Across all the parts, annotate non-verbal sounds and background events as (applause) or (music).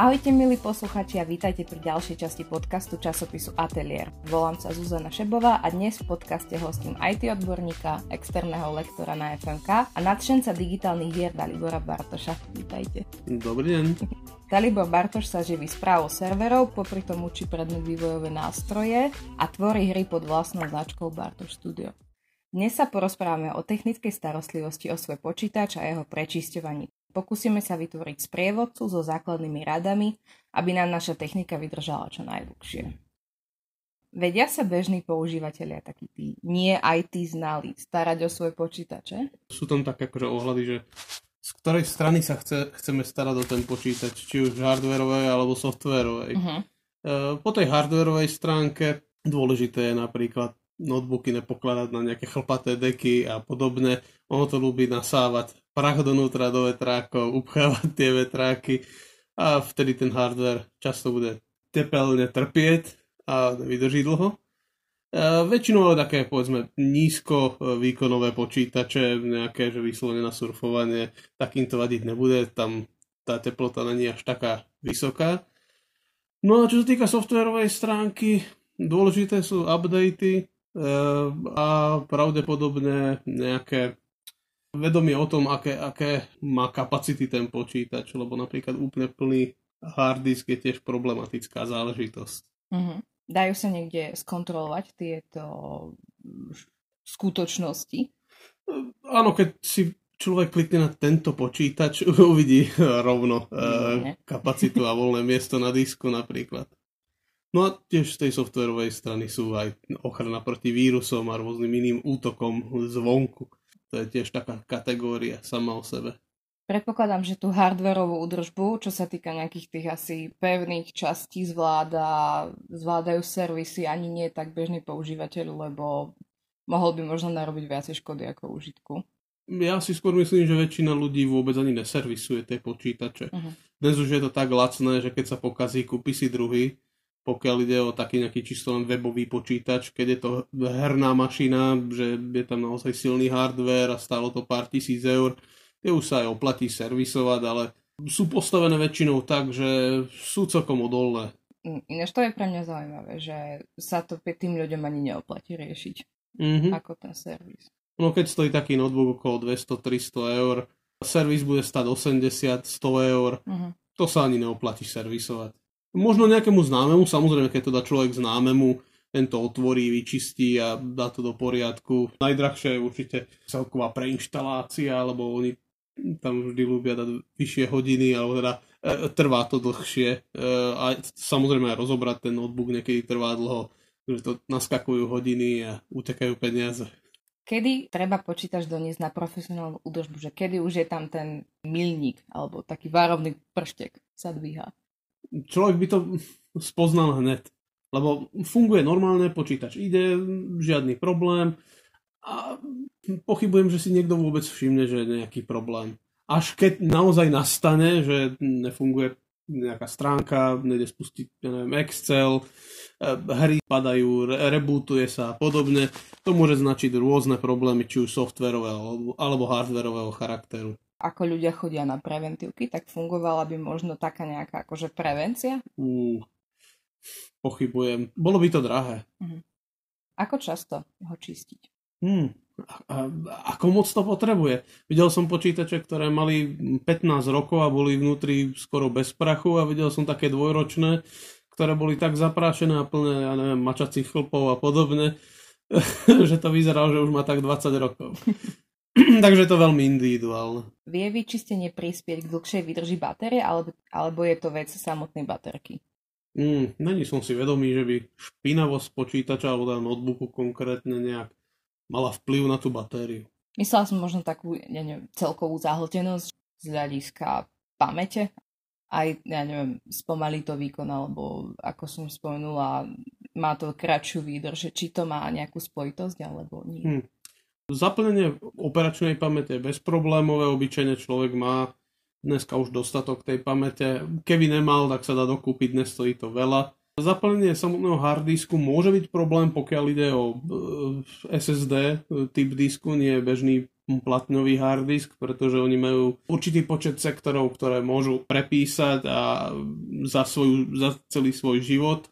Ahojte milí posluchači a vítajte pri ďalšej časti podcastu časopisu Atelier. Volám sa Zuzana Šebová a dnes v podcaste hostím IT odborníka, externého lektora na FMK a nadšenca digitálnych hier Dalibora Bartoša. Vítajte. Dobrý deň. Dalibor Bartoš sa živí správou serverov, popri tom učí predmet vývojové nástroje a tvorí hry pod vlastnou značkou Bartoš Studio. Dnes sa porozprávame o technickej starostlivosti o svoj počítač a jeho prečisťovaní. Pokúsime sa vytvoriť sprievodcu so základnými radami, aby nám naša technika vydržala čo najdlhšie. Vedia sa bežní používateľia, takí tí nie IT znali, starať o svoje počítače? Sú tam také akože ohľady, že z ktorej strany sa chce, chceme starať o ten počítač, či už hardwareovej alebo softwarovej. Uh-huh. Po tej hardwareovej stránke dôležité je napríklad notebooky nepokladať na nejaké chlpaté deky a podobne. Ono to ľúbi nasávať prach donútra do vetrákov, upchávať tie vetráky a vtedy ten hardware často bude tepelne trpieť a vydrží dlho. A väčšinou také, povedzme, nízko výkonové počítače, nejaké, že vyslovene na surfovanie, takým to vadiť nebude, tam tá teplota není až taká vysoká. No a čo sa týka softwarovej stránky, dôležité sú updaty, Ehm, a pravdepodobne nejaké vedomie o tom, aké, aké má kapacity ten počítač, lebo napríklad úplne plný hard disk je tiež problematická záležitosť. Mm-hmm. Dajú sa niekde skontrolovať tieto skutočnosti? Áno, keď si človek klikne na tento počítač, (laughs) uvidí rovno mm, kapacitu a voľné miesto na disku napríklad. No a tiež z tej softwarovej strany sú aj ochrana proti vírusom a rôznym iným útokom zvonku. To je tiež taká kategória sama o sebe. Predpokladám, že tú hardwareovú údržbu, čo sa týka nejakých tých asi pevných častí zvláda, zvládajú servisy ani nie tak bežný používateľ, lebo mohol by možno narobiť viacej škody ako užitku. Ja si skôr myslím, že väčšina ľudí vôbec ani neservisuje tie počítače. Uh-huh. Dnes už je to tak lacné, že keď sa pokazí, kúpi si druhý pokiaľ ide o taký nejaký čisto len webový počítač, keď je to herná mašina, že je tam naozaj silný hardware a stálo to pár tisíc eur, tie už sa aj oplatí servisovať, ale sú postavené väčšinou tak, že sú celkom odolné. Ináč to je pre mňa zaujímavé, že sa to tým ľuďom ani neoplatí riešiť mm-hmm. ako ten servis. No keď stojí taký notebook okolo 200-300 eur, servis bude stať 80-100 eur, mm-hmm. to sa ani neoplatí servisovať. Možno nejakému známemu, samozrejme, keď to dá človek známemu, ten to otvorí, vyčistí a dá to do poriadku. Najdrahšia je určite celková preinštalácia, lebo oni tam vždy ľúbia dať vyššie hodiny, alebo teda e, trvá to dlhšie. E, a samozrejme aj rozobrať ten notebook niekedy trvá dlho, že to naskakujú hodiny a utekajú peniaze. Kedy treba počítač doniesť na profesionálnu údržbu, že kedy už je tam ten milník alebo taký várovný prštek sa dvíha? Človek by to spoznal hneď. Lebo funguje normálne, počítač ide, žiadny problém a pochybujem, že si niekto vôbec všimne, že je nejaký problém. Až keď naozaj nastane, že nefunguje nejaká stránka, nejde spustiť ja neviem, Excel, e, hry padajú, rebootuje sa a podobne, to môže značiť rôzne problémy, či už softverového alebo hardverového charakteru ako ľudia chodia na preventívky, tak fungovala by možno taká nejaká akože prevencia? Uh, pochybujem. Bolo by to drahé. Uh-huh. Ako často ho čistiť? Hmm. A, ako moc to potrebuje? Videl som počítače, ktoré mali 15 rokov a boli vnútri skoro bez prachu a videl som také dvojročné, ktoré boli tak zaprášené a plné, ja neviem, mačacích chlpov a podobne, (laughs) že to vyzeralo, že už má tak 20 rokov. (laughs) (clears throat) Takže je to veľmi individuálne. Vie vyčistenie prispieť k dlhšej vydrži batérie, alebo, alebo je to vec samotnej baterky? Mm, není som si vedomý, že by špinavosť počítača alebo teda notebooku konkrétne nejak mala vplyv na tú batériu. Myslela som možno takú ja neviem, celkovú zahltenosť z hľadiska pamäte. Aj, ja neviem, spomalí to výkon, alebo ako som spomenula, má to kratšiu výdrž. Či to má nejakú spojitosť, alebo nie? Hmm. Zaplnenie operačnej pamäte je bezproblémové, obyčajne človek má dneska už dostatok tej pamäte. Keby nemal, tak sa dá dokúpiť, dnes stojí to veľa. Zaplnenie samotného harddisku môže byť problém, pokiaľ ide o SSD typ disku, nie je bežný platňový harddisk, pretože oni majú určitý počet sektorov, ktoré môžu prepísať a za, svoju, za celý svoj život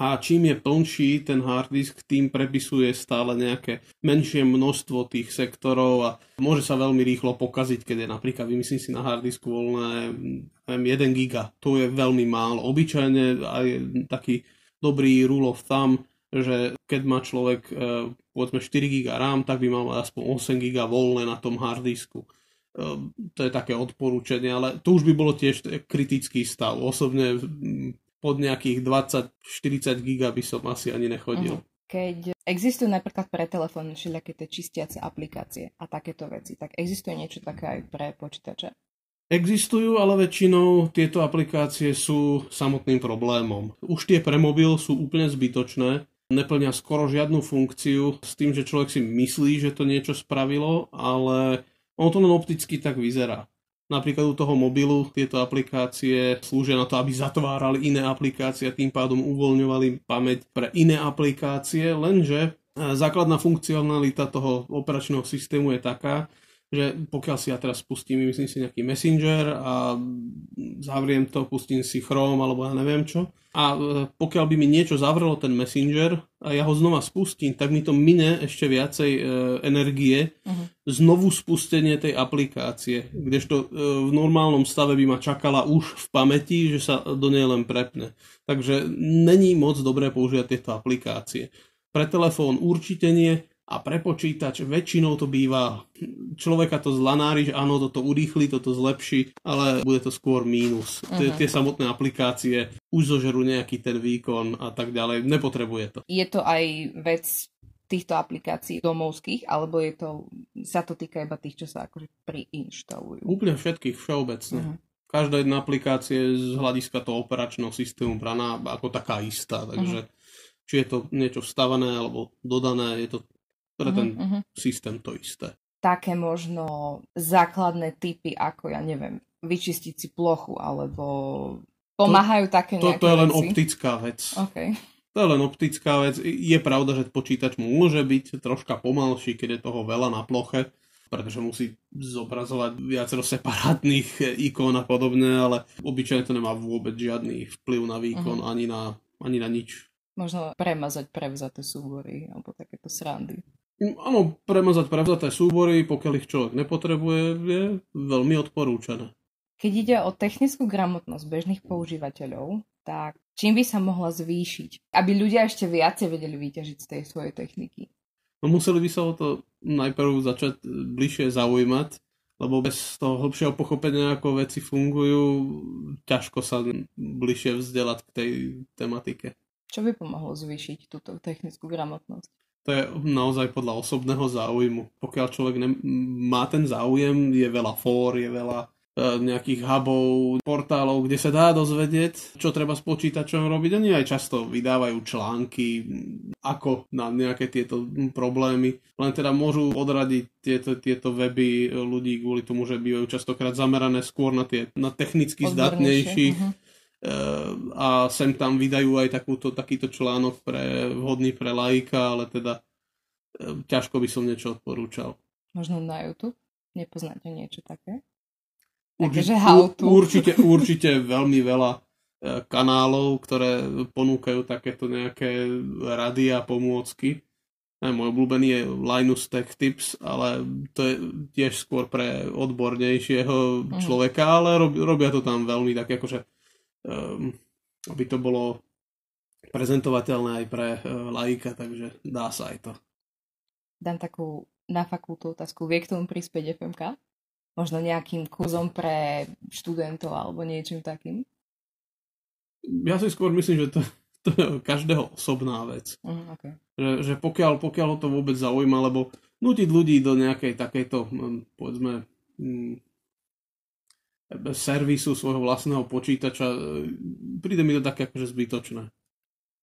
a čím je plnší ten harddisk, tým prepisuje stále nejaké menšie množstvo tých sektorov a môže sa veľmi rýchlo pokaziť, keď je napríklad, vymyslím si na harddisku voľné 1 giga. To je veľmi málo. Obyčajne aj taký dobrý rule of thumb, že keď má človek e, povedzme 4 giga RAM, tak by mal aspoň 8 giga voľné na tom harddisku. E, to je také odporúčanie, ale to už by bolo tiež kritický stav. Osobne pod nejakých 20-40 giga by som asi ani nechodil. Uh-huh. Keď existujú napríklad pre telefón všelijaké tie čistiace aplikácie a takéto veci, tak existuje niečo také aj pre počítače? Existujú, ale väčšinou tieto aplikácie sú samotným problémom. Už tie pre mobil sú úplne zbytočné, neplnia skoro žiadnu funkciu s tým, že človek si myslí, že to niečo spravilo, ale ono to len opticky tak vyzerá. Napríklad u toho mobilu tieto aplikácie slúžia na to, aby zatvárali iné aplikácie a tým pádom uvoľňovali pamäť pre iné aplikácie, lenže e, základná funkcionalita toho operačného systému je taká, že pokiaľ si ja teraz spustím, myslím si nejaký Messenger a zavriem to, pustím si Chrome alebo ja neviem čo, a e, pokiaľ by mi niečo zavrelo ten Messenger a ja ho znova spustím, tak mi to mine ešte viacej e, energie, uh-huh. znovu spustenie tej aplikácie, kdežto e, v normálnom stave by ma čakala už v pamäti, že sa do nej len prepne. Takže není moc dobré používať tieto aplikácie. Pre telefón určite nie, a pre počítač väčšinou to býva, človeka to zlanári, že áno, toto urýchli, toto zlepší, ale bude to skôr mínus. Uh-huh. Tie samotné aplikácie už zožerú nejaký ten výkon a tak ďalej, nepotrebuje to. Je to aj vec týchto aplikácií domovských, alebo je to, sa to týka iba tých, čo sa akože priinštalujú? Úplne všetkých všeobecne. Uh-huh. Každá jedna aplikácia z hľadiska toho operačného systému braná ako taká istá, takže uh-huh. či je to niečo vstavané alebo dodané, je to pre ten uh-huh. systém to isté. Také možno základné typy, ako ja neviem, vyčistiť si plochu, alebo pomáhajú to, také To, je len veci? optická vec. Okay. To je len optická vec. Je pravda, že počítač môže byť troška pomalší, keď je toho veľa na ploche, pretože musí zobrazovať viacero separátnych ikón a podobne, ale obyčajne to nemá vôbec žiadny vplyv na výkon uh-huh. ani, na, ani na nič. Možno premazať prevzaté súbory alebo takéto srandy. Áno, premazať prevzaté súbory, pokiaľ ich človek nepotrebuje, je veľmi odporúčané. Keď ide o technickú gramotnosť bežných používateľov, tak čím by sa mohla zvýšiť, aby ľudia ešte viacej vedeli vyťažiť z tej svojej techniky? No museli by sa o to najprv začať bližšie zaujímať, lebo bez toho hĺbšieho pochopenia, ako veci fungujú, ťažko sa bližšie vzdelať k tej tematike. Čo by pomohlo zvýšiť túto technickú gramotnosť? To je naozaj podľa osobného záujmu. Pokiaľ človek ne- má ten záujem, je veľa fór, je veľa e, nejakých hubov, portálov, kde sa dá dozvedieť, čo treba s počítačom robiť. Oni aj často vydávajú články, ako na nejaké tieto problémy. Len teda môžu odradiť tieto, tieto weby ľudí kvôli tomu, že bývajú častokrát zamerané skôr na tie na technicky zdatnejší. Uh-huh a sem tam vydajú aj takúto, takýto článok pre, vhodný pre laika, ale teda e, ťažko by som niečo odporúčal. Možno na YouTube? Nepoznáte niečo také? Určite, také, (laughs) určite, určite veľmi veľa e, kanálov, ktoré ponúkajú takéto nejaké rady a pomôcky. Môj obľúbený je Linus Tech Tips, ale to je tiež skôr pre odbornejšieho mhm. človeka, ale robia to tam veľmi tak akože aby to bolo prezentovateľné aj pre uh, laika, takže dá sa aj to. Dám takú na fakultu otázku. Vie k tomu prispieť FMK? Možno nejakým kurzom pre študentov alebo niečím takým? Ja si skôr myslím, že to, to je každého osobná vec. Uh, okay. že, že pokiaľ, pokiaľ ho to vôbec zaujíma, lebo nutiť ľudí do nejakej takejto, povedzme, servisu svojho vlastného počítača, e, príde mi to také akože zbytočné.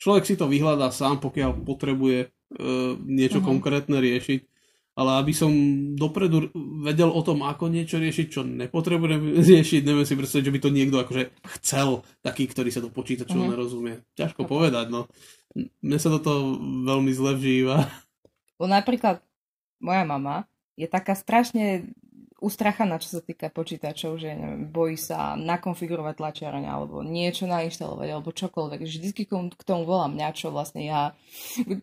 Človek si to vyhľadá sám, pokiaľ potrebuje e, niečo uh-huh. konkrétne riešiť ale aby som dopredu vedel o tom, ako niečo riešiť, čo nepotrebujem (laughs) riešiť, neviem si predstaviť, že by to niekto akože chcel, taký, ktorý sa do počítačov mm-hmm. nerozumie. Ťažko povedať, no. Mne sa toto veľmi zle vžíva. Bo napríklad moja mama je taká strašne ustrachaná, čo sa týka počítačov, že neviem, bojí sa nakonfigurovať tlačiareň alebo niečo nainštalovať alebo čokoľvek. Vždycky k tomu volám mňa, čo vlastne ja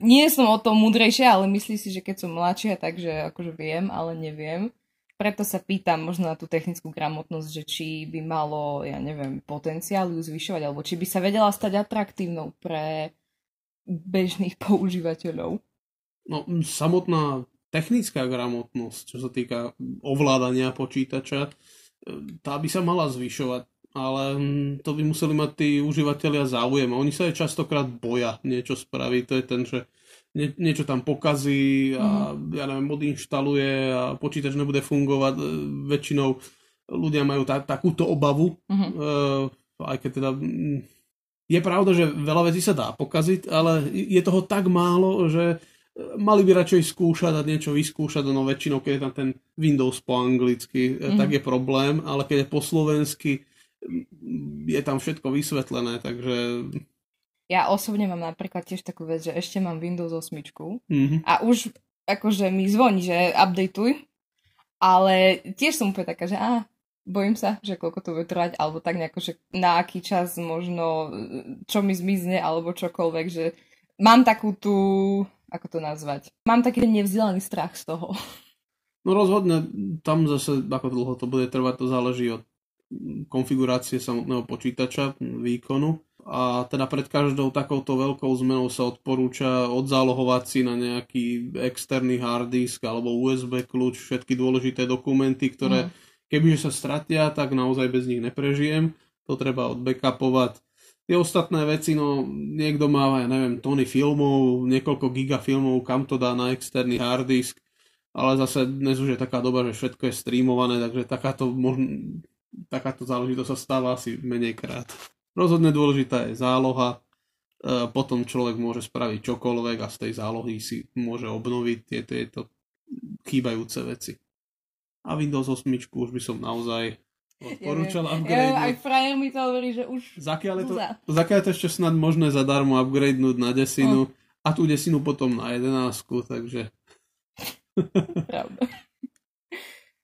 nie som o tom múdrejšia, ale myslí si, že keď som mladšia, takže akože viem, ale neviem. Preto sa pýtam možno na tú technickú gramotnosť, že či by malo, ja neviem, potenciál ju zvyšovať, alebo či by sa vedela stať atraktívnou pre bežných (laughs) používateľov. No, samotná technická gramotnosť, čo sa týka ovládania počítača, e, tá by sa mala zvyšovať, ale hm, to by museli mať tí užívateľia záujem. Oni sa aj častokrát boja niečo spraviť. To je ten, že nie, niečo tam pokazí a mm. ja neviem, odinštaluje a počítač nebude fungovať. E, väčšinou ľudia majú ta, takúto obavu, mm-hmm. e, aj keď teda hm, je pravda, že veľa vecí sa dá pokaziť, ale je toho tak málo, že mali by radšej skúšať a niečo vyskúšať, no väčšinou, keď je tam ten Windows po anglicky, mm-hmm. tak je problém, ale keď je po slovensky, je tam všetko vysvetlené, takže... Ja osobne mám napríklad tiež takú vec, že ešte mám Windows 8 mm-hmm. a už akože mi zvoní, že updateuj, ale tiež som úplne taká, že á, bojím sa, že koľko to bude trvať, alebo tak nejako, že na aký čas možno, čo mi zmizne, alebo čokoľvek, že mám takú tú ako to nazvať. Mám taký nevzdelaný strach z toho. No rozhodne, tam zase ako dlho to bude trvať, to záleží od konfigurácie samotného počítača, výkonu. A teda pred každou takouto veľkou zmenou sa odporúča odzálohovať si na nejaký externý hard disk alebo USB kľúč, všetky dôležité dokumenty, ktoré mm. kebyže sa stratia, tak naozaj bez nich neprežijem. To treba odbackupovať Tie ostatné veci, no niekto má, ja neviem, tony filmov, niekoľko giga filmov, kam to dá na externý hard disk, ale zase dnes už je taká doba, že všetko je streamované, takže takáto, možno, takáto záležitosť sa stáva asi menej krát. Rozhodne dôležitá je záloha, e, potom človek môže spraviť čokoľvek a z tej zálohy si môže obnoviť tie, tieto chýbajúce veci. A Windows 8 už by som naozaj Odporúčal ja upgrade. Ja, aj frajer mi to hovorí, že už... Zakiaľ je to, zakiaľ je to ešte snad možné zadarmo upgradenúť na desinu oh. a tú desinu potom na jedenásku, takže... Pravda.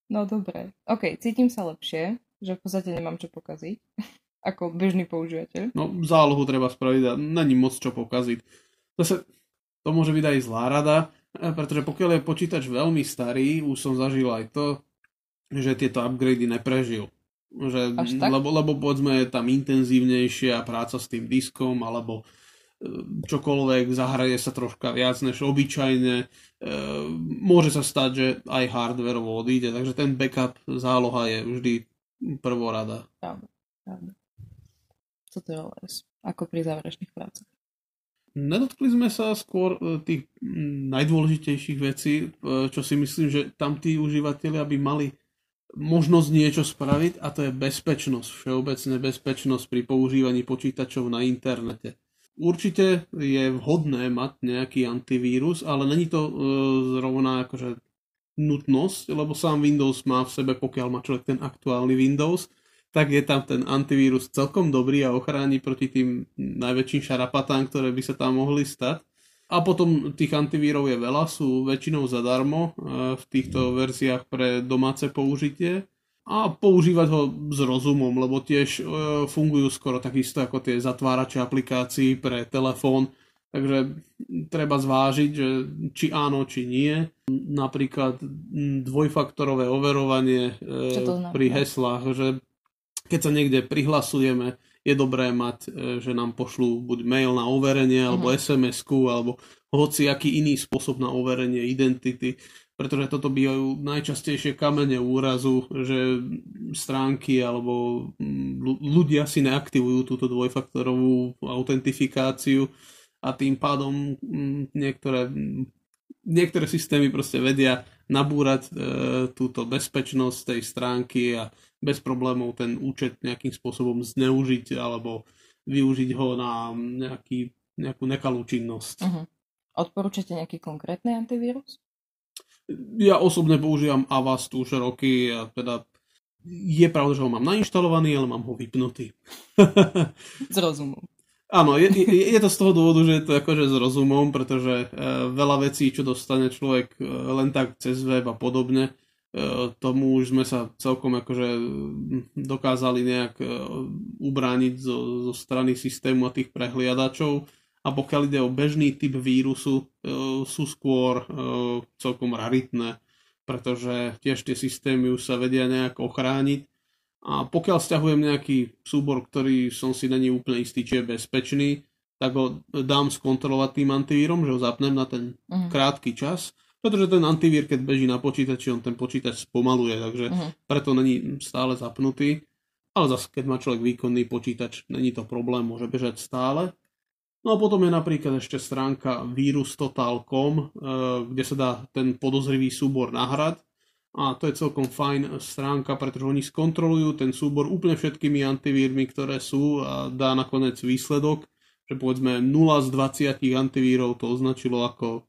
No dobre. OK, cítim sa lepšie, že v podstate nemám čo pokaziť. Ako bežný používateľ. No zálohu treba spraviť a není moc čo pokaziť. Zase to môže byť aj zlá rada, eh, pretože pokiaľ je počítač veľmi starý, už som zažil aj to, že tieto upgrady neprežil. Že, lebo, lebo povedzme je tam intenzívnejšia práca s tým diskom alebo e, čokoľvek, zahraje sa troška viac než obyčajne. E, môže sa stať, že aj hardwareovo odíde, takže ten backup záloha je vždy prvorada. Pravda, pravda. Co to je OS? Ako pri záverečných prácach? Nedotkli sme sa skôr e, tých najdôležitejších vecí, čo si myslím, že tam tí užívateľia by mali možnosť niečo spraviť a to je bezpečnosť, všeobecne bezpečnosť pri používaní počítačov na internete. Určite je vhodné mať nejaký antivírus, ale není to e, zrovna akože nutnosť, lebo sám Windows má v sebe, pokiaľ má človek ten aktuálny Windows, tak je tam ten antivírus celkom dobrý a ochráni proti tým najväčším šarapatám, ktoré by sa tam mohli stať. A potom tých antivírov je veľa, sú väčšinou zadarmo e, v týchto verziách pre domáce použitie. A používať ho s rozumom, lebo tiež e, fungujú skoro takisto ako tie zatvárače aplikácií pre telefón, takže treba zvážiť, že či áno, či nie. Napríklad dvojfaktorové overovanie e, pri heslách, že keď sa niekde prihlasujeme, je dobré mať, e, že nám pošlú buď mail na overenie, alebo uh-huh. SMS-ku, alebo hoci aký iný spôsob na overenie identity, pretože toto bývajú najčastejšie kamene úrazu, že stránky alebo ľudia si neaktivujú túto dvojfaktorovú autentifikáciu a tým pádom niektoré, niektoré systémy proste vedia nabúrať e, túto bezpečnosť tej stránky a bez problémov ten účet nejakým spôsobom zneužiť alebo využiť ho na nejaký, nejakú nekalú činnosť. Uh-huh. Odporúčate nejaký konkrétny antivírus? Ja osobne používam Avast už roky a teda je pravda, že ho mám nainštalovaný, ale mám ho vypnutý. (laughs) S rozumom. Áno, je, je, je to z toho dôvodu, že je to akože s rozumom, pretože e, veľa vecí, čo dostane človek e, len tak cez web a podobne, e, tomu už sme sa celkom akože dokázali nejak e, ubrániť zo, zo strany systému a tých prehliadačov a pokiaľ ide o bežný typ vírusu, e, sú skôr e, celkom raritné, pretože tiež tie systémy už sa vedia nejak ochrániť. A pokiaľ stiahujem nejaký súbor, ktorý som si není úplne istý, či je bezpečný, tak ho dám skontrolovať tým antivírom, že ho zapnem na ten uh-huh. krátky čas, pretože ten antivír, keď beží na počítači, on ten počítač spomaluje, takže uh-huh. preto není stále zapnutý. Ale zase, keď má človek výkonný počítač, není to problém, môže bežať stále. No a potom je napríklad ešte stránka virustotal.com, eh, kde sa dá ten podozrivý súbor nahrať. A to je celkom fajn stránka, pretože oni skontrolujú ten súbor úplne všetkými antivírmi, ktoré sú a dá nakoniec výsledok, že povedzme 0 z 20 antivírov to označilo ako,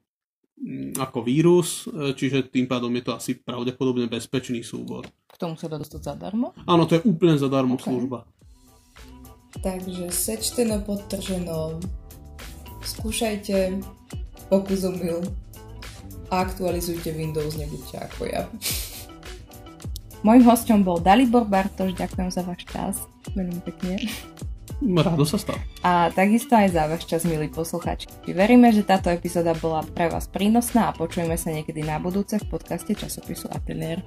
mm, ako vírus, eh, čiže tým pádom je to asi pravdepodobne bezpečný súbor. K tomu sa dá dostať zadarmo? Áno, to je úplne zadarmo okay. služba. Takže sečteno, podtrženo, skúšajte pokus a aktualizujte Windows, nebuďte ako ja. Mojím hostom bol Dalibor Bartoš, ďakujem za váš čas. Veľmi pekne. Rádo sa stal. A takisto aj za váš čas, milí posluchači. Veríme, že táto epizóda bola pre vás prínosná a počujeme sa niekedy na budúce v podcaste časopisu Atelier.